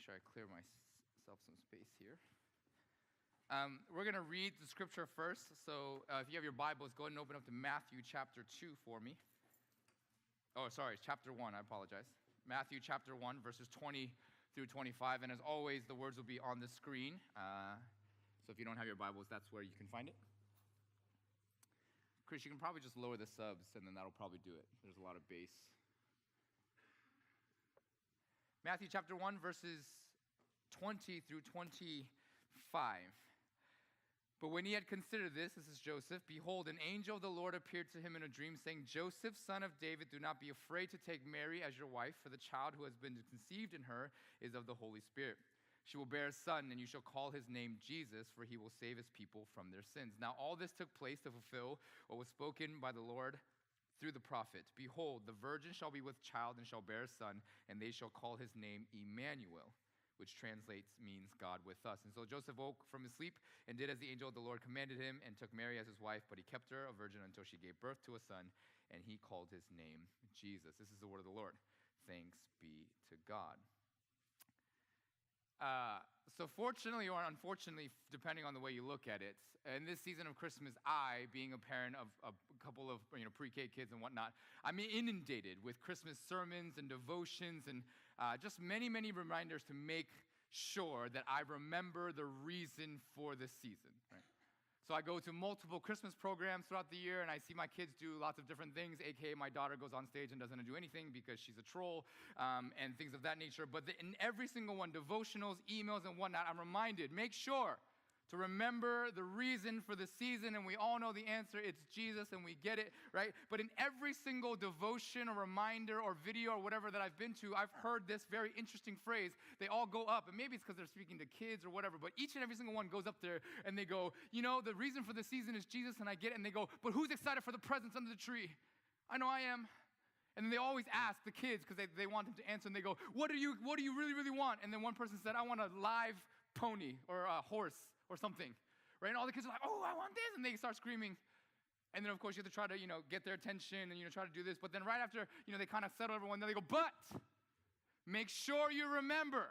make sure I clear myself some space here. Um, we're going to read the scripture first. So uh, if you have your Bibles, go ahead and open up to Matthew chapter 2 for me. Oh, sorry, chapter 1. I apologize. Matthew chapter 1, verses 20 through 25. And as always, the words will be on the screen. Uh, so if you don't have your Bibles, that's where you can find it. Chris, you can probably just lower the subs, and then that'll probably do it. There's a lot of bass. Matthew chapter 1, verses 20 through 25. But when he had considered this, this is Joseph, behold, an angel of the Lord appeared to him in a dream, saying, Joseph, son of David, do not be afraid to take Mary as your wife, for the child who has been conceived in her is of the Holy Spirit. She will bear a son, and you shall call his name Jesus, for he will save his people from their sins. Now, all this took place to fulfill what was spoken by the Lord through the prophet Behold, the virgin shall be with child and shall bear a son, and they shall call his name Emmanuel which translates means God with us. And so Joseph woke from his sleep and did as the angel of the Lord commanded him and took Mary as his wife, but he kept her a virgin until she gave birth to a son, and he called his name Jesus. This is the word of the Lord. Thanks be to God. Uh, so, fortunately or unfortunately, depending on the way you look at it, in this season of Christmas, I, being a parent of a couple of you know, pre K kids and whatnot, I'm inundated with Christmas sermons and devotions and uh, just many, many reminders to make sure that I remember the reason for the season. So I go to multiple Christmas programs throughout the year and I see my kids do lots of different things, aka my daughter goes on stage and doesn't do anything because she's a troll um, and things of that nature. But the, in every single one, devotionals, emails, and whatnot, I'm reminded make sure to remember the reason for the season, and we all know the answer it's Jesus, and we get it, right? But in every single devotion or reminder or video or whatever that I've been to, I've heard this very interesting phrase. They all go up, and maybe it's because they're speaking to kids or whatever, but each and every single one goes up there and they go, You know, the reason for the season is Jesus, and I get it, and they go, But who's excited for the presents under the tree? I know I am. And then they always ask the kids because they, they want them to answer, and they go, what do, you, what do you really, really want? And then one person said, I want a live pony or a horse or something, right? And all the kids are like, oh, I want this. And they start screaming. And then, of course, you have to try to, you know, get their attention and, you know, try to do this. But then right after, you know, they kind of settle everyone, then they go, but make sure you remember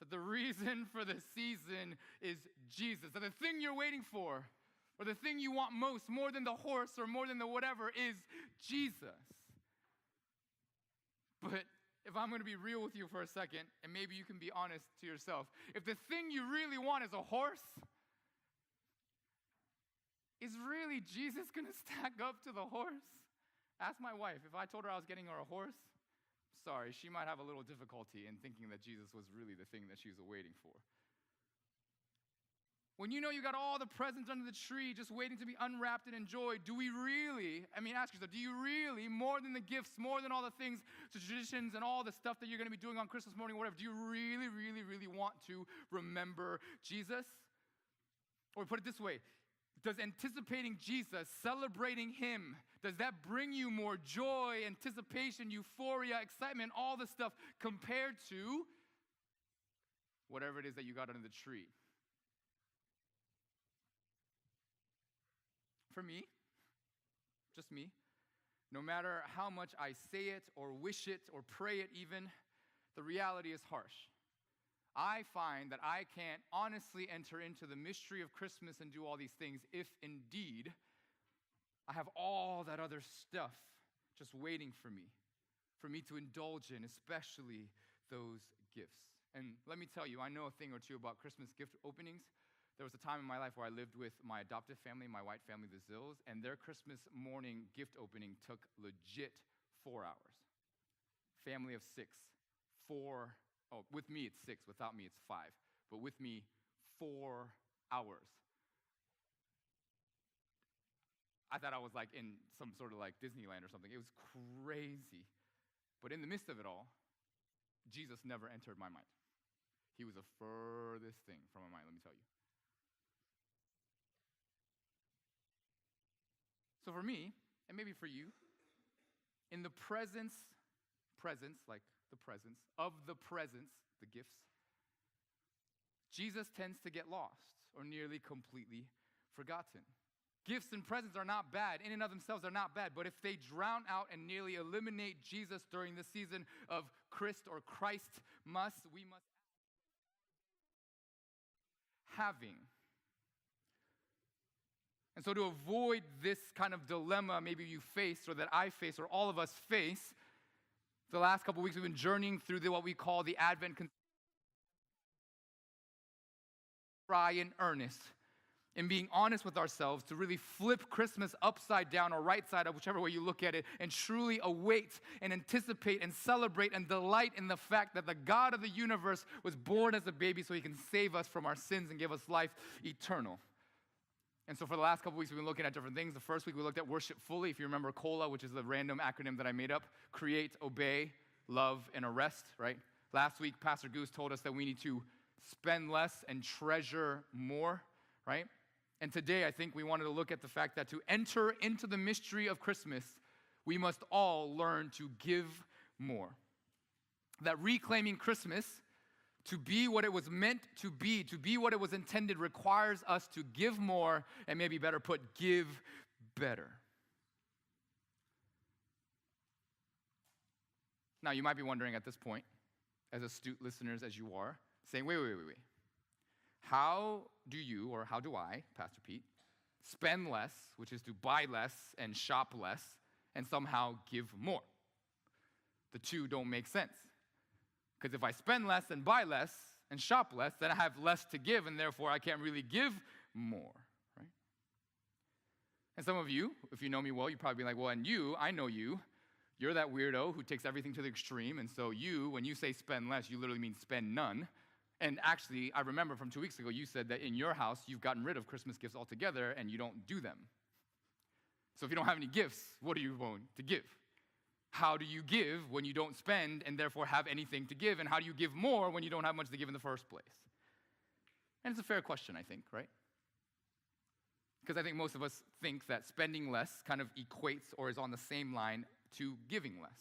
that the reason for the season is Jesus. That the thing you're waiting for, or the thing you want most, more than the horse or more than the whatever, is Jesus. But if I'm going to be real with you for a second, and maybe you can be honest to yourself, if the thing you really want is a horse, is really Jesus going to stack up to the horse? Ask my wife. If I told her I was getting her a horse, sorry, she might have a little difficulty in thinking that Jesus was really the thing that she was waiting for. When you know you got all the presents under the tree just waiting to be unwrapped and enjoyed, do we really, I mean, ask yourself, do you really, more than the gifts, more than all the things, the traditions, and all the stuff that you're to be doing on Christmas morning, whatever, do you really, really, really want to remember Jesus? Or put it this way does anticipating Jesus, celebrating Him, does that bring you more joy, anticipation, euphoria, excitement, all the stuff compared to whatever it is that you got under the tree? For me, just me, no matter how much I say it or wish it or pray it, even, the reality is harsh. I find that I can't honestly enter into the mystery of Christmas and do all these things if indeed I have all that other stuff just waiting for me, for me to indulge in, especially those gifts. And let me tell you, I know a thing or two about Christmas gift openings there was a time in my life where I lived with my adoptive family, my white family, the Zills, and their Christmas morning gift opening took legit four hours. Family of six, four, oh, with me it's six, without me it's five, but with me, four hours. I thought I was like in some sort of like Disneyland or something. It was crazy. But in the midst of it all, Jesus never entered my mind. He was the furthest thing from my mind, let me tell you. So for me, and maybe for you, in the presence, presence, like the presence, of the presence, the gifts, Jesus tends to get lost or nearly completely forgotten. Gifts and presents are not bad. In and of themselves they are not bad. But if they drown out and nearly eliminate Jesus during the season of Christ or Christ must, we must having. And so, to avoid this kind of dilemma maybe you face, or that I face, or all of us face, the last couple weeks we've been journeying through the, what we call the Advent. Try in earnest and being honest with ourselves to really flip Christmas upside down or right side up, whichever way you look at it, and truly await and anticipate and celebrate and delight in the fact that the God of the universe was born as a baby so he can save us from our sins and give us life eternal. And so, for the last couple weeks, we've been looking at different things. The first week, we looked at worship fully. If you remember COLA, which is the random acronym that I made up create, obey, love, and arrest, right? Last week, Pastor Goose told us that we need to spend less and treasure more, right? And today, I think we wanted to look at the fact that to enter into the mystery of Christmas, we must all learn to give more. That reclaiming Christmas to be what it was meant to be, to be what it was intended, requires us to give more, and maybe better put, give better. Now, you might be wondering at this point, as astute listeners as you are, saying, wait, wait, wait, wait. How do you, or how do I, Pastor Pete, spend less, which is to buy less and shop less, and somehow give more? The two don't make sense. Because if I spend less and buy less and shop less, then I have less to give, and therefore I can't really give more, right? And some of you, if you know me well, you probably be like, well, and you, I know you. You're that weirdo who takes everything to the extreme, and so you, when you say spend less, you literally mean spend none. And actually, I remember from two weeks ago, you said that in your house, you've gotten rid of Christmas gifts altogether and you don't do them. So if you don't have any gifts, what are you going to give? How do you give when you don't spend and therefore have anything to give? And how do you give more when you don't have much to give in the first place? And it's a fair question, I think, right? Because I think most of us think that spending less kind of equates or is on the same line to giving less.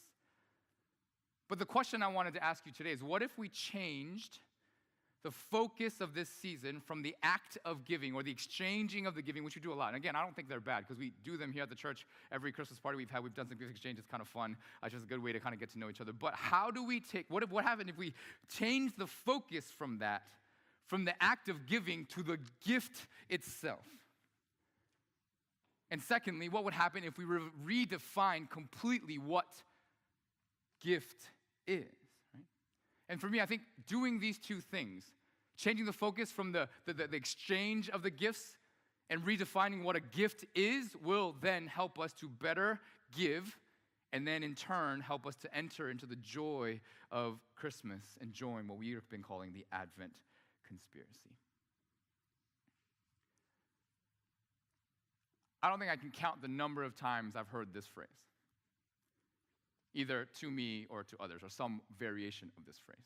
But the question I wanted to ask you today is what if we changed the focus of this season from the act of giving or the exchanging of the giving, which we do a lot. And again, I don't think they're bad because we do them here at the church. Every Christmas party we've had, we've done some gift exchange. It's kind of fun. It's just a good way to kind of get to know each other. But how do we take, what, what happened if we change the focus from that, from the act of giving to the gift itself? And secondly, what would happen if we re- redefine completely what gift is? And for me, I think doing these two things, changing the focus from the, the, the, exchange of the gifts and redefining what a gift is, will then help us to better give and then in turn help us to enter into the joy of Christmas and join what we've been calling the Advent conspiracy. I don't think I can count the number of times I've heard this phrase either to me or to others, or some variation of this phrase.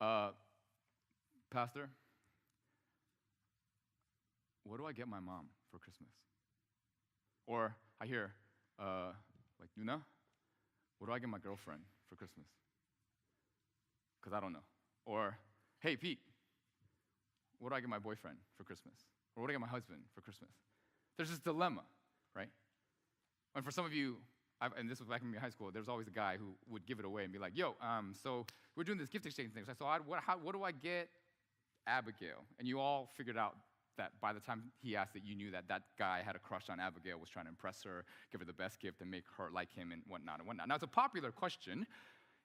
Uh, Pastor, what do I get my mom for Christmas? Or I hear, uh, like, Nuna, what do I get my girlfriend for Christmas? Because I don't know. Or, hey, Pete, what do I get my boyfriend for Christmas? Or what do I get my husband for Christmas? There's this dilemma, right? And for some of you, I've, and this was back in high school, there's always a guy who would give it away and be like, yo, um, so we're doing this gift exchange thing. So I what, how, what do I get Abigail? And you all figured out that by the time he asked it, you knew that that guy had a crush on Abigail, was trying to impress her, give her the best gift, and make her like him and whatnot and whatnot. Now, it's a popular question,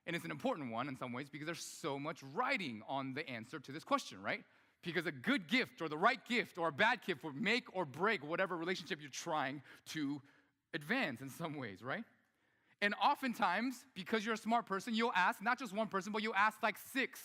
and it's an important one in some ways because there's so much writing on the answer to this question, right? Because a good gift or the right gift or a bad gift would make or break whatever relationship you're trying to advance in some ways, right? And oftentimes, because you're a smart person, you'll ask not just one person, but you'll ask like six.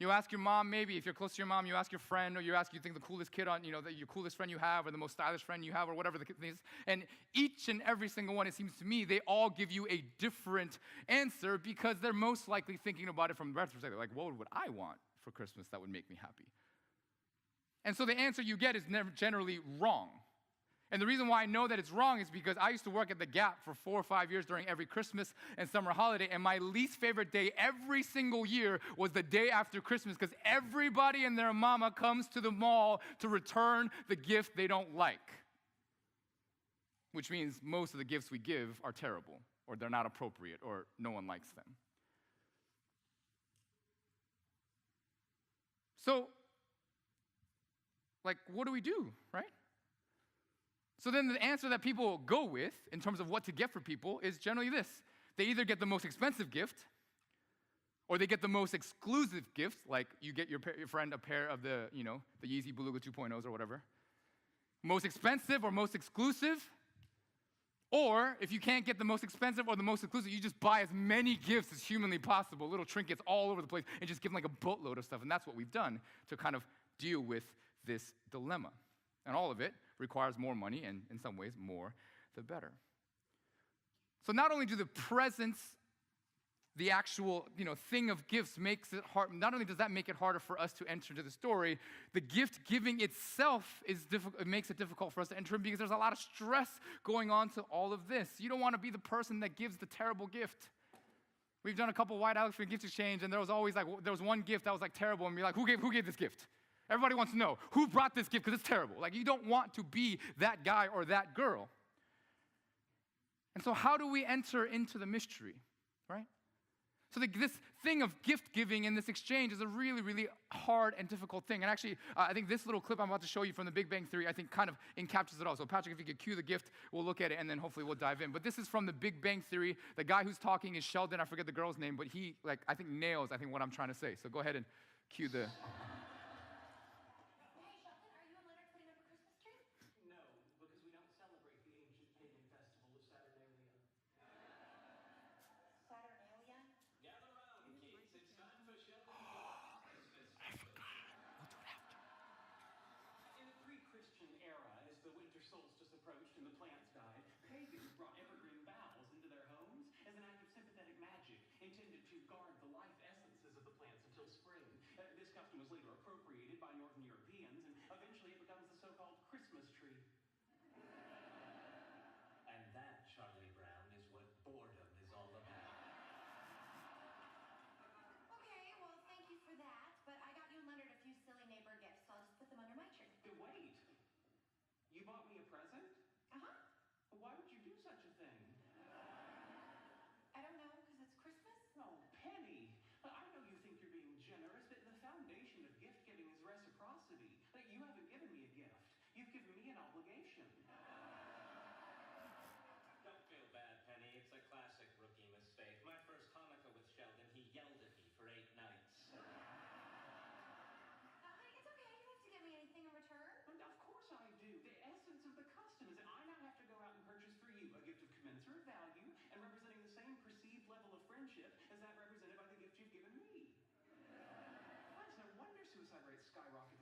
You ask your mom, maybe if you're close to your mom, you ask your friend, or you ask you think the coolest kid on, you know, the, your coolest friend you have, or the most stylish friend you have, or whatever the thing is. And each and every single one, it seems to me, they all give you a different answer because they're most likely thinking about it from their perspective. Like, what would I want for Christmas that would make me happy? And so the answer you get is never generally wrong. And the reason why I know that it's wrong is because I used to work at the Gap for four or five years during every Christmas and summer holiday, and my least favorite day every single year was the day after Christmas because everybody and their mama comes to the mall to return the gift they don't like. which means most of the gifts we give are terrible, or they're not appropriate, or no one likes them. So, like, what do we do, right? So then the answer that people go with in terms of what to get for people is generally this they either get the most expensive gift or they get the most exclusive gift, like you get your, your friend a pair of the, you know, the Yeezy Beluga 2.0s or whatever. Most expensive or most exclusive. Or if you can't get the most expensive or the most exclusive, you just buy as many gifts as humanly possible, little trinkets all over the place, and just give them like a boatload of stuff. And that's what we've done to kind of deal with this dilemma. And all of it requires more money, and in some ways, more the better. So not only do the presents, the actual you know, thing of gifts makes it hard, not only does that make it harder for us to enter into the story, the gift giving itself is difficult, it makes it difficult for us to enter in because there's a lot of stress going on to all of this. You don't want to be the person that gives the terrible gift. We've done a couple White elephant gift exchange, and there was always like there was one gift that was like terrible, and we're like, who gave who gave this gift? Everybody wants to know who brought this gift because it's terrible. Like you don't want to be that guy or that girl. And so, how do we enter into the mystery, right? So, the, this thing of gift giving and this exchange is a really, really hard and difficult thing. And actually, uh, I think this little clip I'm about to show you from the Big Bang Theory, I think kind of encaptures it all. So, Patrick, if you could cue the gift, we'll look at it and then hopefully we'll dive in. But this is from the Big Bang Theory. The guy who's talking is Sheldon. I forget the girl's name, but he, like, I think nails, I think, what I'm trying to say. So, go ahead and cue the. This custom was later appropriated by Northern Europeans. He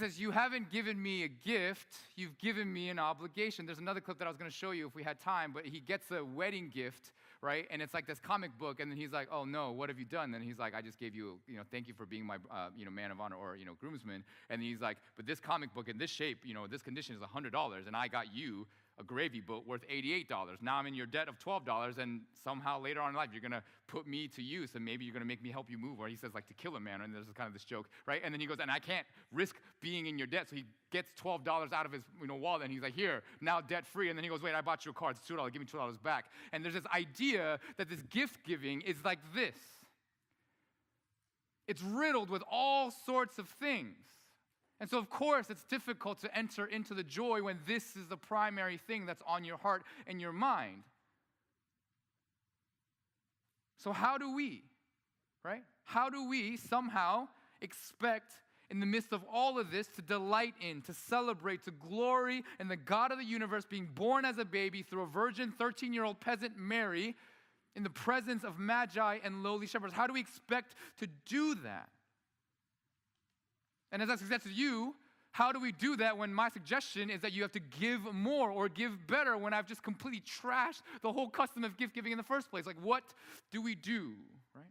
says, You haven't given me a gift, you've given me an obligation. There's another clip that I was gonna show you if we had time, but he gets a wedding gift, right? And it's like this comic book, and then he's like, Oh no, what have you done? And he's like, I just gave you, you know, thank you for being my, uh, you know, man of honor or, you know, groomsman. And he's like, But this comic book in this shape, you know, this condition is $100, and I got you a gravy boat worth $88. Now I'm in your debt of $12, and somehow later on in life, you're gonna put me to use, and maybe you're gonna make me help you move. Or he says, like, to kill a man, and there's kind of this joke, right? And then he goes, and I can't risk being in your debt. So he gets $12 out of his you know, wallet, and he's like, here, now debt free. And then he goes, wait, I bought you a car, it's $2, give me $2 back. And there's this idea that this gift giving is like this it's riddled with all sorts of things. And so, of course, it's difficult to enter into the joy when this is the primary thing that's on your heart and your mind. So, how do we, right? How do we somehow expect, in the midst of all of this, to delight in, to celebrate, to glory in the God of the universe being born as a baby through a virgin 13 year old peasant Mary in the presence of magi and lowly shepherds? How do we expect to do that? And as I suggest to you, how do we do that when my suggestion is that you have to give more or give better when I've just completely trashed the whole custom of gift giving in the first place? Like, what do we do, right?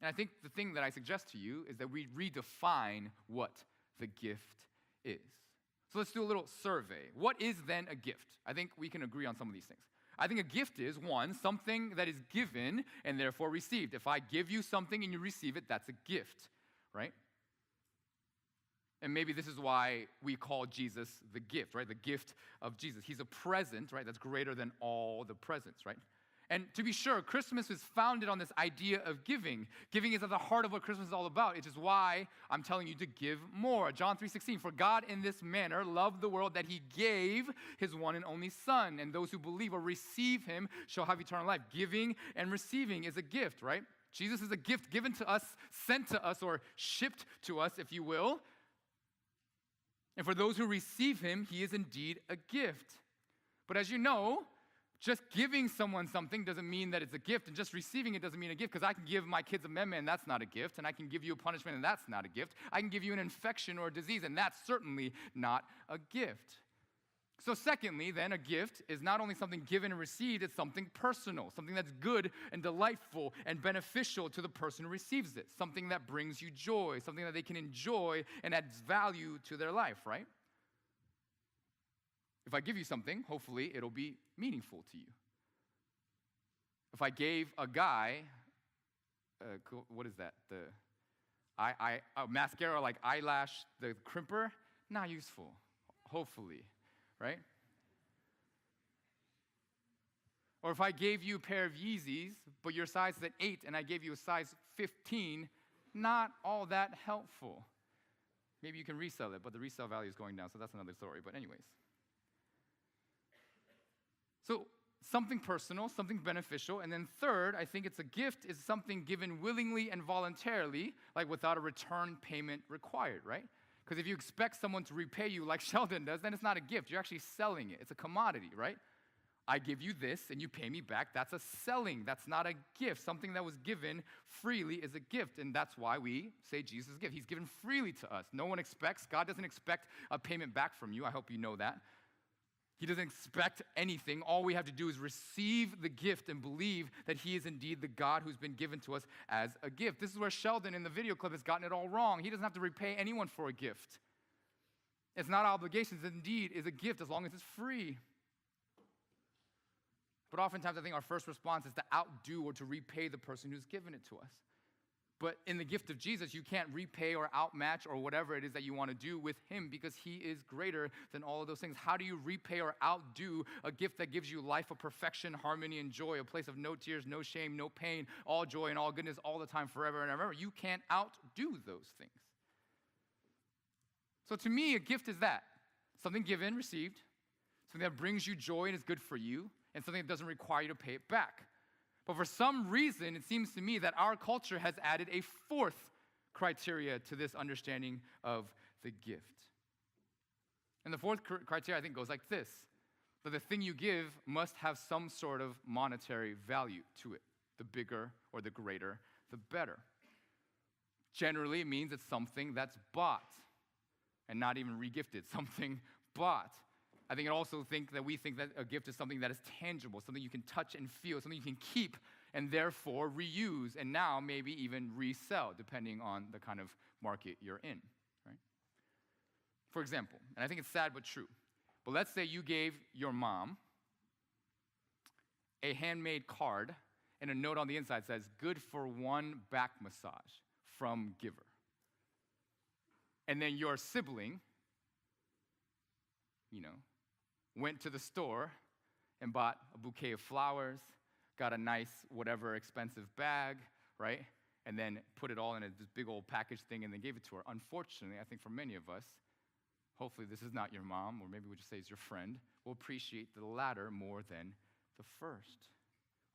And I think the thing that I suggest to you is that we redefine what the gift is. So let's do a little survey. What is then a gift? I think we can agree on some of these things. I think a gift is one, something that is given and therefore received. If I give you something and you receive it, that's a gift, right? And maybe this is why we call Jesus the gift, right? The gift of Jesus. He's a present, right? That's greater than all the presents, right? And to be sure, Christmas is founded on this idea of giving. Giving is at the heart of what Christmas is all about. It is why I'm telling you to give more. John 3:16, for God in this manner loved the world that he gave his one and only son, and those who believe or receive him shall have eternal life. Giving and receiving is a gift, right? Jesus is a gift given to us, sent to us, or shipped to us, if you will. And for those who receive him, he is indeed a gift. But as you know, just giving someone something doesn't mean that it's a gift, and just receiving it doesn't mean a gift, because I can give my kids a meme, and that's not a gift, and I can give you a punishment, and that's not a gift. I can give you an infection or a disease, and that's certainly not a gift. So, secondly, then, a gift is not only something given and received, it's something personal, something that's good and delightful and beneficial to the person who receives it, something that brings you joy, something that they can enjoy and adds value to their life, right? If I give you something, hopefully it'll be meaningful to you. If I gave a guy, uh, what is that? The eye, eye, uh, mascara like eyelash, the crimper, not useful, hopefully right? Or if I gave you a pair of Yeezys, but your size is an 8 and I gave you a size 15, not all that helpful. Maybe you can resell it, but the resale value is going down, so that's another story. But, anyways. So, something personal, something beneficial. And then, third, I think it's a gift is something given willingly and voluntarily, like without a return payment required, right? Because if you expect someone to repay you like Sheldon does, then it's not a gift. You're actually selling it. It's a commodity, right? I give you this and you pay me back. That's a selling. That's not a gift. Something that was given freely is a gift. And that's why we say Jesus' gift. He's given freely to us. No one expects, God doesn't expect a payment back from you. I hope you know that. He doesn't expect anything. All we have to do is receive the gift and believe that He is indeed the God who's been given to us as a gift. This is where Sheldon in the video clip has gotten it all wrong. He doesn't have to repay anyone for a gift. It's not obligations, indeed, is a gift as long as it's free. But oftentimes, I think our first response is to outdo or to repay the person who's given it to us. But in the gift of Jesus, you can't repay or outmatch or whatever it is that you want to do with Him because He is greater than all of those things. How do you repay or outdo a gift that gives you life of perfection, harmony, and joy, a place of no tears, no shame, no pain, all joy and all goodness all the time, forever and ever? You can't outdo those things. So to me, a gift is that something given, received, something that brings you joy and is good for you, and something that doesn't require you to pay it back. But for some reason, it seems to me that our culture has added a fourth criteria to this understanding of the gift. And the fourth criteria, I think, goes like this that the thing you give must have some sort of monetary value to it. The bigger or the greater, the better. Generally, it means it's something that's bought and not even regifted, something bought. I think it also think that we think that a gift is something that is tangible, something you can touch and feel, something you can keep and therefore reuse and now maybe even resell, depending on the kind of market you're in. Right? For example, and I think it's sad but true, but let's say you gave your mom a handmade card and a note on the inside says, Good for one back massage from giver. And then your sibling, you know, went to the store and bought a bouquet of flowers, got a nice, whatever expensive bag, right? And then put it all in a, this big old package thing and then gave it to her. Unfortunately, I think for many of us, hopefully this is not your mom, or maybe we just say it's your friend, will appreciate the latter more than the first.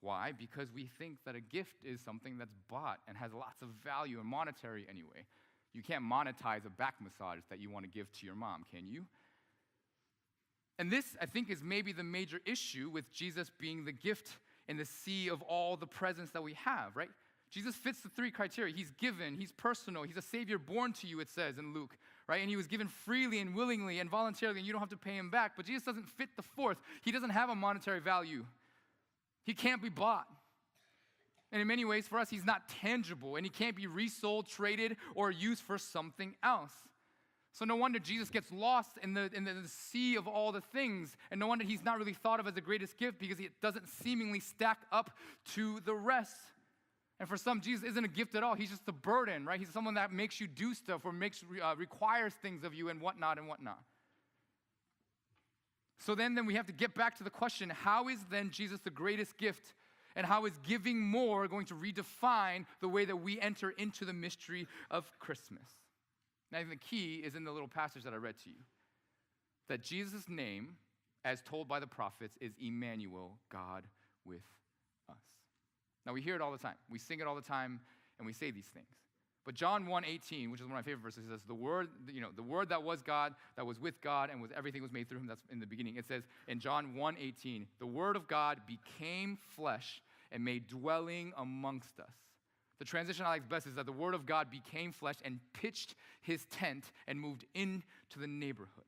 Why? Because we think that a gift is something that's bought and has lots of value and monetary anyway. You can't monetize a back massage that you want to give to your mom, can you? And this, I think, is maybe the major issue with Jesus being the gift in the sea of all the presents that we have, right? Jesus fits the three criteria. He's given, he's personal, he's a savior born to you, it says in Luke, right? And he was given freely and willingly and voluntarily, and you don't have to pay him back. But Jesus doesn't fit the fourth. He doesn't have a monetary value, he can't be bought. And in many ways, for us, he's not tangible, and he can't be resold, traded, or used for something else. So no wonder Jesus gets lost in the, in the, sea of all the things. And no wonder he's not really thought of as the greatest gift because it doesn't seemingly stack up to the rest. And for some, Jesus isn't a gift at all. He's just a burden, right? He's someone that makes you do stuff or makes, uh, requires things of you and whatnot and whatnot. So then, then we have to get back to the question how is then Jesus the greatest gift? And how is giving more going to redefine the way that we enter into the mystery of Christmas? Think the key is in the little passage that I read to you that Jesus' name, as told by the prophets, is Emmanuel, God with us. Now we hear it all the time. We sing it all the time and we say these things. But John 1:18, which is one of my favorite verses, says the word, you know, the word that was God, that was with God, and was everything was made through him. That's in the beginning. It says in John 1:18, the word of God became flesh and made dwelling amongst us. The transition I like best is that the Word of God became flesh and pitched his tent and moved into the neighborhood.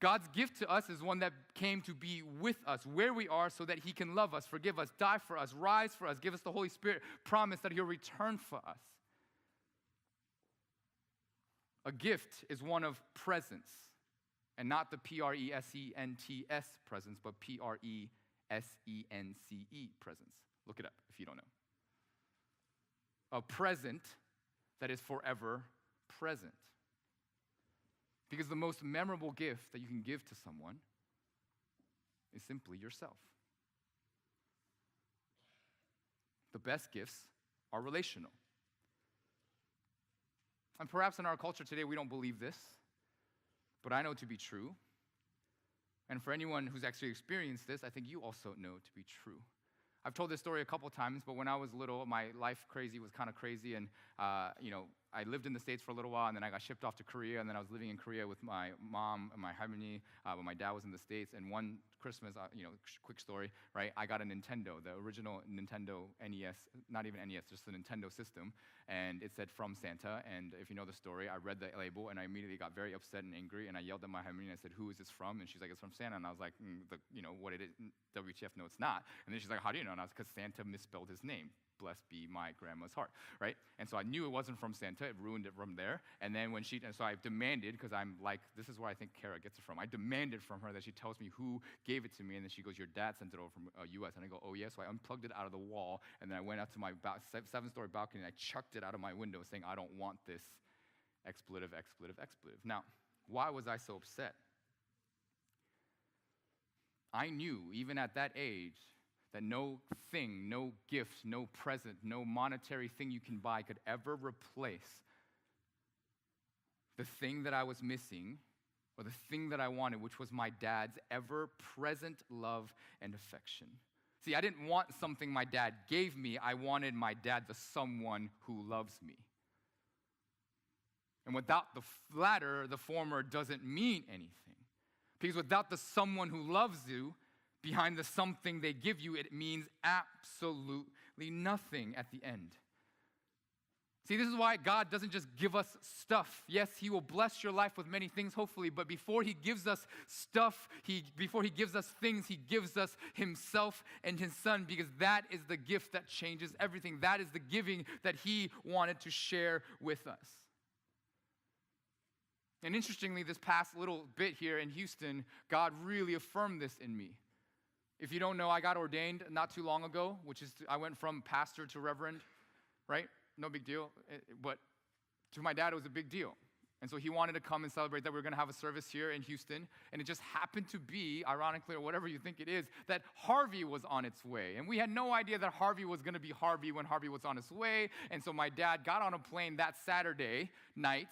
God's gift to us is one that came to be with us where we are so that he can love us, forgive us, die for us, rise for us, give us the Holy Spirit, promise that he'll return for us. A gift is one of presence, and not the P R E S E N T S presence, but P R E S E N C E presence. Look it up if you don't know a present that is forever present. Because the most memorable gift that you can give to someone is simply yourself. The best gifts are relational. And perhaps in our culture today, we don't believe this, but I know to be true. And for anyone who's actually experienced this, I think you also know to be true. I've told this story a couple times, but when I was little, my life crazy was kind of crazy, and uh, you know, I lived in the States for a little while, and then I got shipped off to Korea, and then I was living in Korea with my mom and my halmoni uh, when my dad was in the States. And one Christmas, uh, you know, quick story, right? I got a Nintendo, the original Nintendo NES, not even NES, just the Nintendo system, and it said from Santa. And if you know the story, I read the label, and I immediately got very upset and angry, and I yelled at my halmoni, and I said, "Who is this from?" And she's like, "It's from Santa." And I was like, mm, the, "You know what it is? WTF? No, it's not." And then she's like, "How do you know?" And I was because Santa misspelled his name blessed be my grandma's heart, right? And so I knew it wasn't from Santa. It ruined it from there. And then when she, and so I demanded, because I'm like, this is where I think Kara gets it from. I demanded from her that she tells me who gave it to me. And then she goes, Your dad sent it over from uh, US. And I go, Oh, yeah. So I unplugged it out of the wall. And then I went out to my ba- seven story balcony and I chucked it out of my window saying, I don't want this expletive, expletive, expletive. Now, why was I so upset? I knew, even at that age, that no thing, no gift, no present, no monetary thing you can buy could ever replace the thing that I was missing or the thing that I wanted, which was my dad's ever present love and affection. See, I didn't want something my dad gave me, I wanted my dad, the someone who loves me. And without the latter, the former doesn't mean anything. Because without the someone who loves you, behind the something they give you, it means absolutely nothing at the end. See, this is why God doesn't just give us stuff. Yes, He will bless your life with many things, hopefully, but before He gives us stuff, he, before He gives us things, He gives us Himself and His Son, because that is the gift that changes everything. That is the giving that He wanted to share with us. And interestingly, this past little bit here in Houston, God really affirmed this in me. If you don't know, I got ordained not too long ago, which is, I went from pastor to reverend, right? No big deal. Eh, but to my dad, it was a big deal. And so he wanted to come and celebrate that we are going to have a service here in Houston. And it just happened to be, ironically, or whatever you think it is, that Harvey was on its way. And we had no idea that Harvey was going to be Harvey when Harvey was on its way. And so my dad got on a plane that Saturday night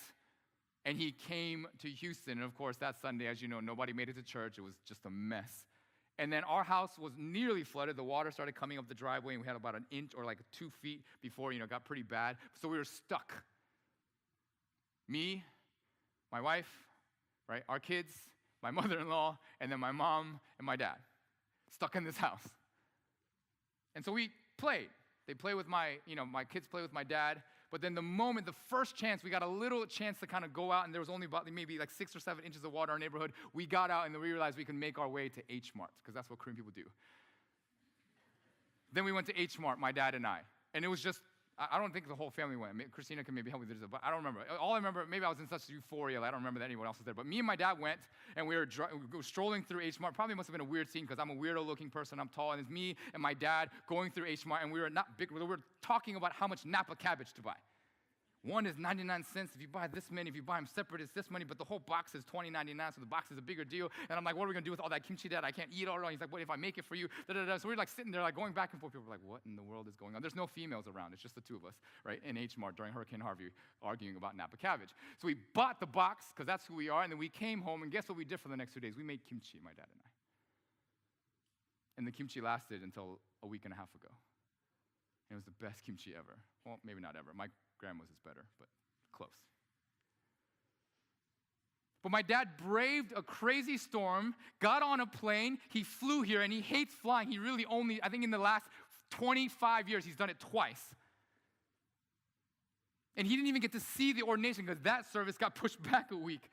and he came to Houston. And of course, that Sunday, as you know, nobody made it to church. It was just a mess. And then our house was nearly flooded. The water started coming up the driveway, and we had about an inch or like two feet before, you know, got pretty bad. So we were stuck. Me, my wife, right, our kids, my mother in law, and then my mom and my dad, stuck in this house. And so we played. They play with my, you know, my kids play with my dad. But then the moment, the first chance, we got a little chance to kind of go out, and there was only about maybe like six or seven inches of water in our neighborhood. We got out, and then we realized we could make our way to H Mart, because that's what Korean people do. then we went to H Mart, my dad and I. And it was just I don't think the whole family went. Christina can maybe help me with this, but I don't remember. All I remember, maybe I was in such euphoria, I don't remember that anyone else was there. But me and my dad went, and we were, dr- we were strolling through H Mart. Probably must have been a weird scene because I'm a weirdo looking person. I'm tall, and it's me and my dad going through H Mart, and we were not big. We were talking about how much Napa cabbage to buy. One is 99 cents. If you buy this many, if you buy them separate, it's this money, but the whole box is 20.99, so the box is a bigger deal. And I'm like, what are we gonna do with all that kimchi that I can't eat all around? He's like, what if I make it for you? Da, da, da. So we're like sitting there, like going back and forth. People are like, what in the world is going on? There's no females around. It's just the two of us, right? In H Mart during Hurricane Harvey, arguing about Napa cabbage. So we bought the box because that's who we are, and then we came home, and guess what we did for the next two days? We made kimchi, my dad and I. And the kimchi lasted until a week and a half ago. And it was the best kimchi ever. Well, maybe not ever. My grandma's is better, but close. But my dad braved a crazy storm, got on a plane, he flew here, and he hates flying. He really only, I think in the last 25 years, he's done it twice. And he didn't even get to see the ordination because that service got pushed back a week.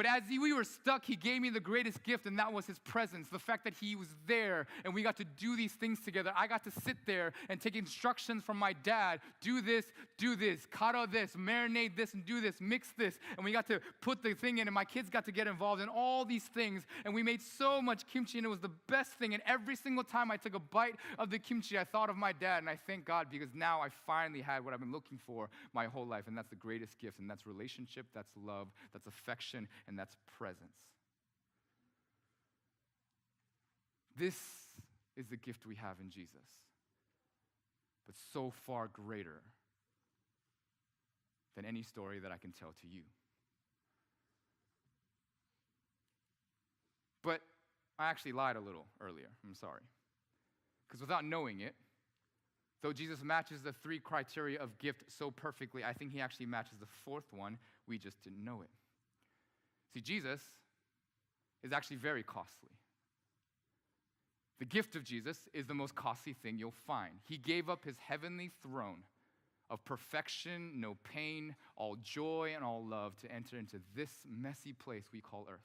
But as we were stuck, he gave me the greatest gift, and that was his presence. The fact that he was there and we got to do these things together. I got to sit there and take instructions from my dad do this, do this, kara this, marinate this, and do this, mix this. And we got to put the thing in, and my kids got to get involved in all these things. And we made so much kimchi, and it was the best thing. And every single time I took a bite of the kimchi, I thought of my dad, and I thank God because now I finally had what I've been looking for my whole life. And that's the greatest gift, and that's relationship, that's love, that's affection and that's presence. This is the gift we have in Jesus, but so far greater than any story that I can tell to you. But I actually lied a little earlier. I'm sorry. Because without knowing it, though Jesus matches the three criteria of gift so perfectly, I think he actually matches the fourth one. We just didn't know it. See, Jesus is actually very costly. The gift of Jesus is the most costly thing you'll find. He gave up his heavenly throne of perfection, no pain, all joy, and all love to enter into this messy place we call earth.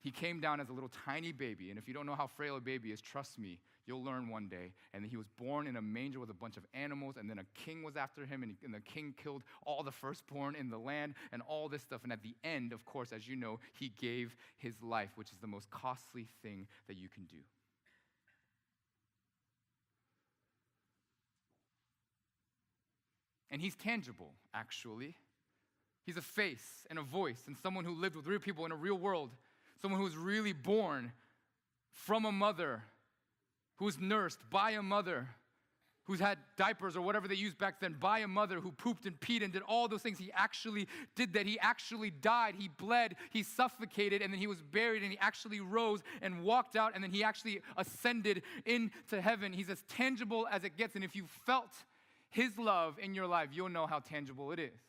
He came down as a little tiny baby, and if you don't know how frail a baby is, trust me, you'll learn one day. And he was born in a manger with a bunch of animals, and then a king was after him, and, and the king killed all the firstborn in the land, and all this stuff. And at the end, of course, as you know, he gave his life, which is the most costly thing that you can do. And he's tangible, actually. He's a face and a voice and someone who lived with real people in a real world someone who was really born from a mother, who was nursed by a mother, who's had diapers or whatever they used back then by a mother who pooped and peed and did all those things. He actually did that. He actually died. He bled. He suffocated and then he was buried and he actually rose and walked out and then he actually ascended into heaven. He's as tangible as it gets. And if you felt his love in your life, you'll know how tangible it is.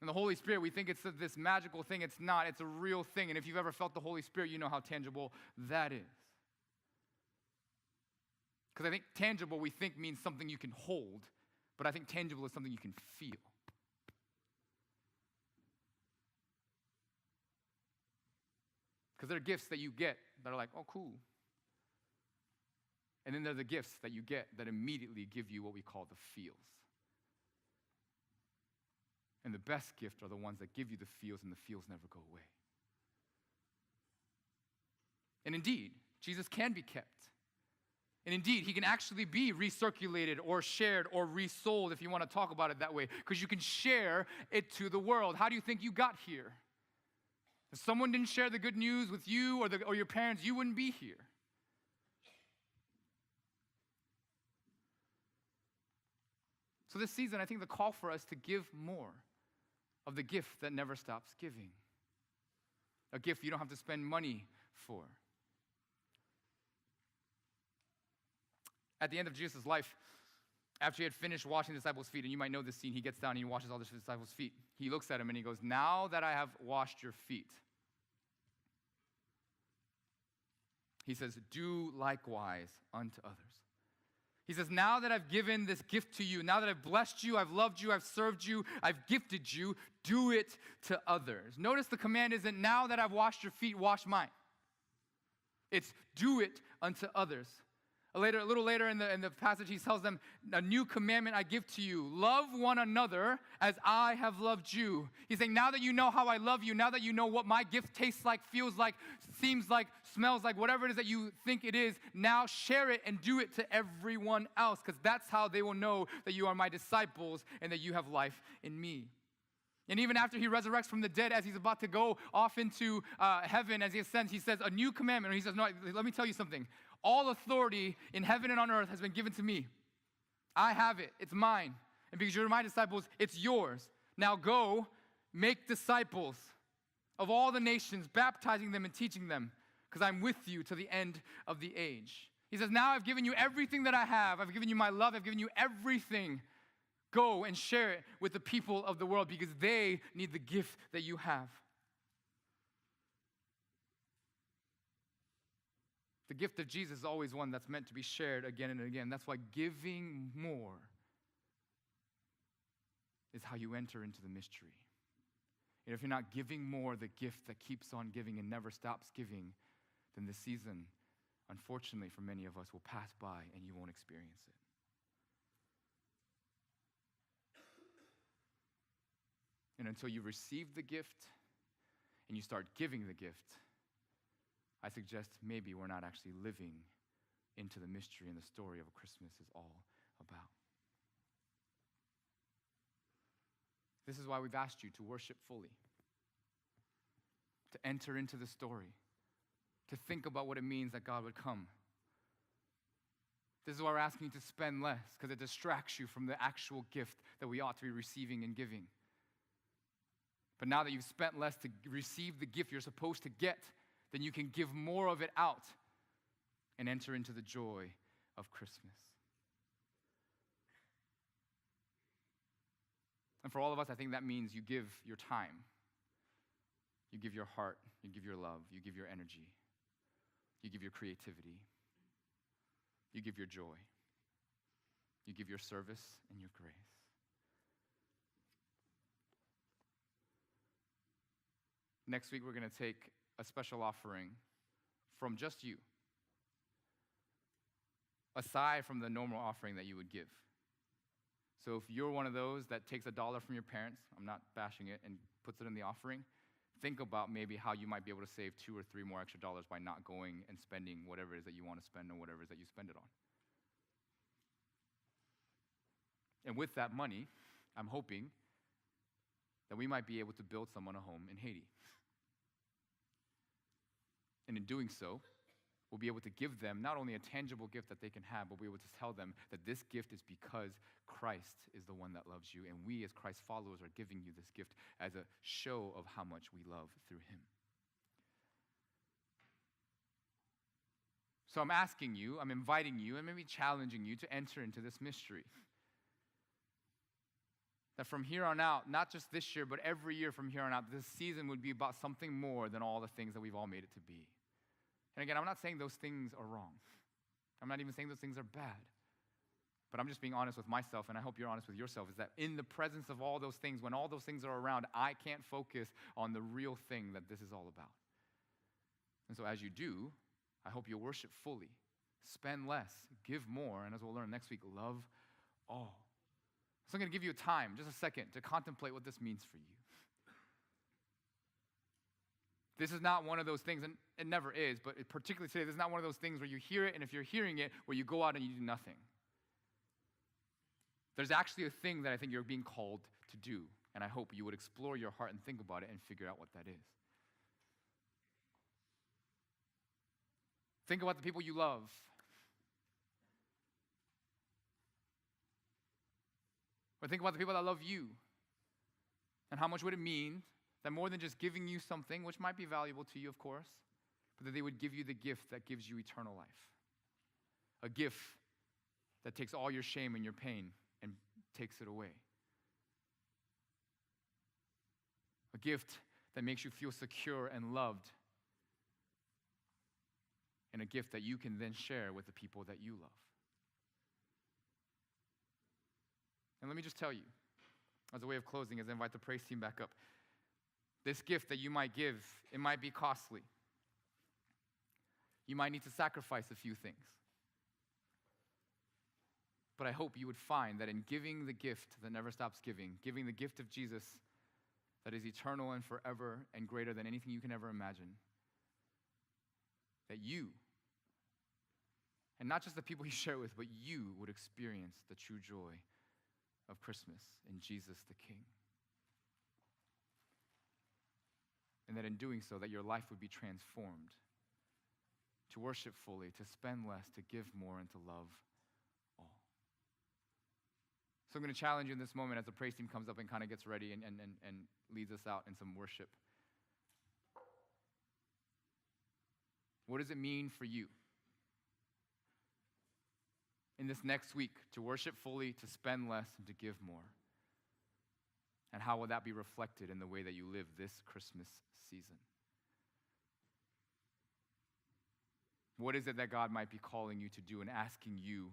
And the Holy Spirit, we think it's this magical thing. It's not, it's a real thing. And if you've ever felt the Holy Spirit, you know how tangible that is. Because I think tangible, we think means something you can hold, but I think tangible is something you can feel. Because there are gifts that you get that are like, oh, cool. And then there are the gifts that you get that immediately give you what we call the feels. And the best gift are the ones that give you the feels, and the feels never go away. And indeed, Jesus can be kept. And indeed, he can actually be recirculated or shared or resold if you want to talk about it that way, because you can share it to the world. How do you think you got here? If someone didn't share the good news with you or, the, or your parents, you wouldn't be here. So, this season, I think the call for us to give more of the gift that never stops giving. A gift you don't have to spend money for. At the end of Jesus' life, after he had finished washing the disciples' feet, and you might know this scene, he gets down and he washes all the disciples' feet. He looks at him and he goes, Now that I have washed your feet, he says, Do likewise unto others. He says, Now that I've given this gift to you, now that I've blessed you, I've loved you, I've served you, I've gifted you, do it to others. Notice the command isn't now that I've washed your feet, wash mine. It's do it unto others. A, later, a little later in the, in the passage, he tells them, A new commandment I give to you love one another as I have loved you. He's saying, Now that you know how I love you, now that you know what my gift tastes like, feels like, seems like, smells like, whatever it is that you think it is, now share it and do it to everyone else, because that's how they will know that you are my disciples and that you have life in me. And even after he resurrects from the dead, as he's about to go off into uh, heaven, as he ascends, he says, A new commandment. He says, No, let me tell you something. All authority in heaven and on earth has been given to me. I have it, it's mine. And because you're my disciples, it's yours. Now go, make disciples of all the nations, baptizing them and teaching them, because I'm with you to the end of the age. He says, Now I've given you everything that I have. I've given you my love. I've given you everything. Go and share it with the people of the world because they need the gift that you have. The gift of Jesus is always one that's meant to be shared again and again. That's why giving more is how you enter into the mystery. And if you're not giving more, the gift that keeps on giving and never stops giving, then the season, unfortunately for many of us, will pass by and you won't experience it. And until you receive the gift and you start giving the gift, I suggest maybe we're not actually living into the mystery and the story of what Christmas is all about. This is why we've asked you to worship fully, to enter into the story, to think about what it means that God would come. This is why we're asking you to spend less, because it distracts you from the actual gift that we ought to be receiving and giving. But now that you've spent less to receive the gift you're supposed to get, then you can give more of it out and enter into the joy of Christmas. And for all of us, I think that means you give your time, you give your heart, you give your love, you give your energy, you give your creativity, you give your joy, you give your service and your grace. Next week, we're going to take a special offering from just you, aside from the normal offering that you would give. So if you're one of those that takes a dollar from your parents, I'm not bashing it, and puts it in the offering, think about maybe how you might be able to save two or three more extra dollars by not going and spending whatever it is that you want to spend or whatever it is that you spend it on. And with that money, I'm hoping that we might be able to build someone a home in Haiti. And in doing so, we'll be able to give them not only a tangible gift that they can have, but we'll be able to tell them that this gift is because Christ is the one that loves you. And we, as Christ followers, are giving you this gift as a show of how much we love through Him. So I'm asking you, I'm inviting you, and maybe challenging you to enter into this mystery. That from here on out, not just this year, but every year from here on out, this season would be about something more than all the things that we've all made it to be. And again, I'm not saying those things are wrong. I'm not even saying those things are bad. But I'm just being honest with myself, and I hope you're honest with yourself, is that in the presence of all those things, when all those things are around, I can't focus on the real thing that this is all about. And so as you do, I hope you worship fully, spend less, give more, and as we'll learn next week, love all. So I'm going to give you a time, just a second, to contemplate what this means for you. This is not one of those things, and it never is, but particularly today, this is not one of those things where you hear it, and if you're hearing it, where you go out and you do nothing. There's actually a thing that I think you're being called to do, and I hope you would explore your heart and think about it and figure out what that is. Think about the people you love. Or think about the people that love you. And how much would it mean that more than just giving you something, which might be valuable to you, of course, but that they would give you the gift that gives you eternal life. A gift that takes all your shame and your pain and takes it away. A gift that makes you feel secure and loved. And a gift that you can then share with the people that you love. And let me just tell you, as a way of closing, as I invite the praise team back up, this gift that you might give, it might be costly. You might need to sacrifice a few things. But I hope you would find that in giving the gift that never stops giving, giving the gift of Jesus that is eternal and forever and greater than anything you can ever imagine, that you, and not just the people you share with, but you would experience the true joy of Christmas in Jesus the King. And that in doing so, that your life would be transformed to worship fully, to spend less, to give more, and to love all. So I'm going to challenge you in this moment as the praise team comes up and kind of gets ready and, and, and, and leads us out in some worship. What does it mean for you in this next week to worship fully, to spend less, and to give more? And how will that be reflected in the way that you live this Christmas season? What is it that God might be calling you to do and asking you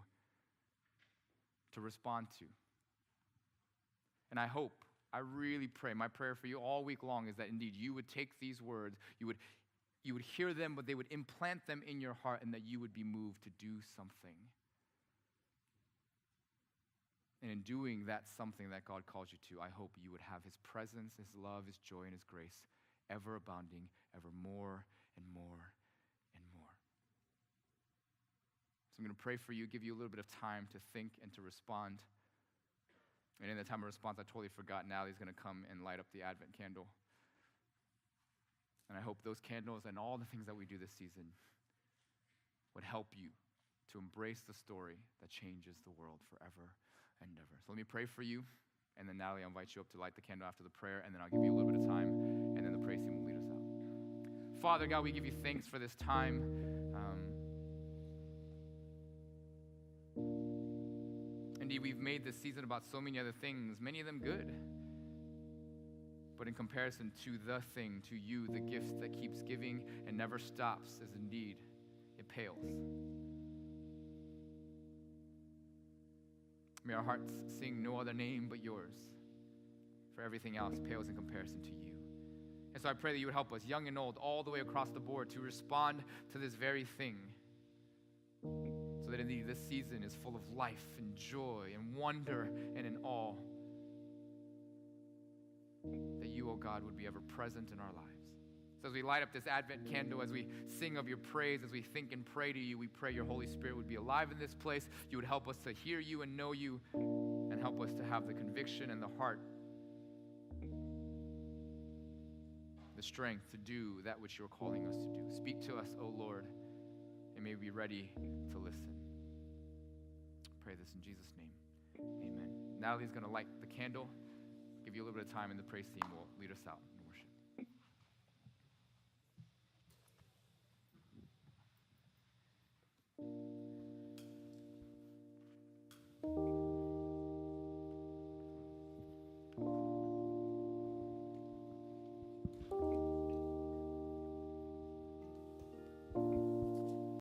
to respond to? And I hope, I really pray, my prayer for you all week long is that indeed you would take these words, you would, you would hear them, but they would implant them in your heart, and that you would be moved to do something. And in doing that something that God calls you to, I hope you would have His presence, His love, His joy, and His grace ever abounding, ever more and more and more. So I'm going to pray for you, give you a little bit of time to think and to respond. And in the time of response, I totally forgot. Natalie's going to come and light up the Advent candle. And I hope those candles and all the things that we do this season would help you to embrace the story that changes the world forever and ever. So let me pray for you. And then Natalie, I'll invite you up to light the candle after the prayer. And then I'll give you a little bit of time. And then the praise team will lead us out. Father God, we give you thanks for this time. Um, Indeed, we've made this season about so many other things, many of them good. But in comparison to the thing, to you, the gift that keeps giving and never stops, is indeed, it pales. May our hearts sing no other name but yours, for everything else pales in comparison to you. And so I pray that you would help us, young and old, all the way across the board, to respond to this very thing so that indeed this season is full of life and joy and wonder and in awe. That you, O oh God, would be ever present in our lives. So as we light up this Advent candle, as we sing of your praise, as we think and pray to you, we pray your Holy Spirit would be alive in this place. You would help us to hear you and know you, and help us to have the conviction and the heart, the strength to do that which you're calling us to do. Speak to us, O Lord, and may we be ready to listen. Pray this in Jesus' name. Amen. Natalie's going to light the candle, give you a little bit of time, and the praise team will lead us out.